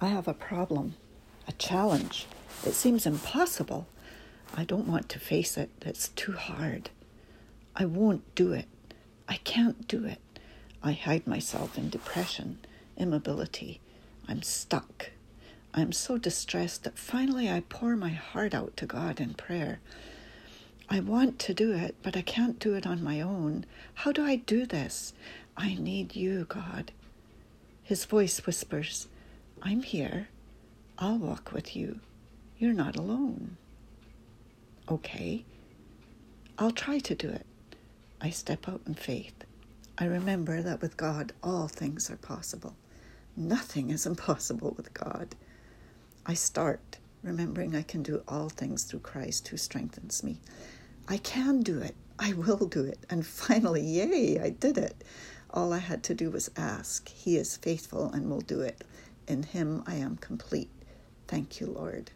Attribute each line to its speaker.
Speaker 1: I have a problem, a challenge. It seems impossible. I don't want to face it. It's too hard. I won't do it. I can't do it. I hide myself in depression, immobility. I'm stuck. I'm so distressed that finally I pour my heart out to God in prayer. I want to do it, but I can't do it on my own. How do I do this? I need you, God. His voice whispers, I'm here. I'll walk with you. You're not alone. Okay, I'll try to do it. I step out in faith. I remember that with God, all things are possible. Nothing is impossible with God. I start remembering I can do all things through Christ who strengthens me. I can do it. I will do it. And finally, yay, I did it. All I had to do was ask. He is faithful and will do it. In Him I am complete. Thank you, Lord.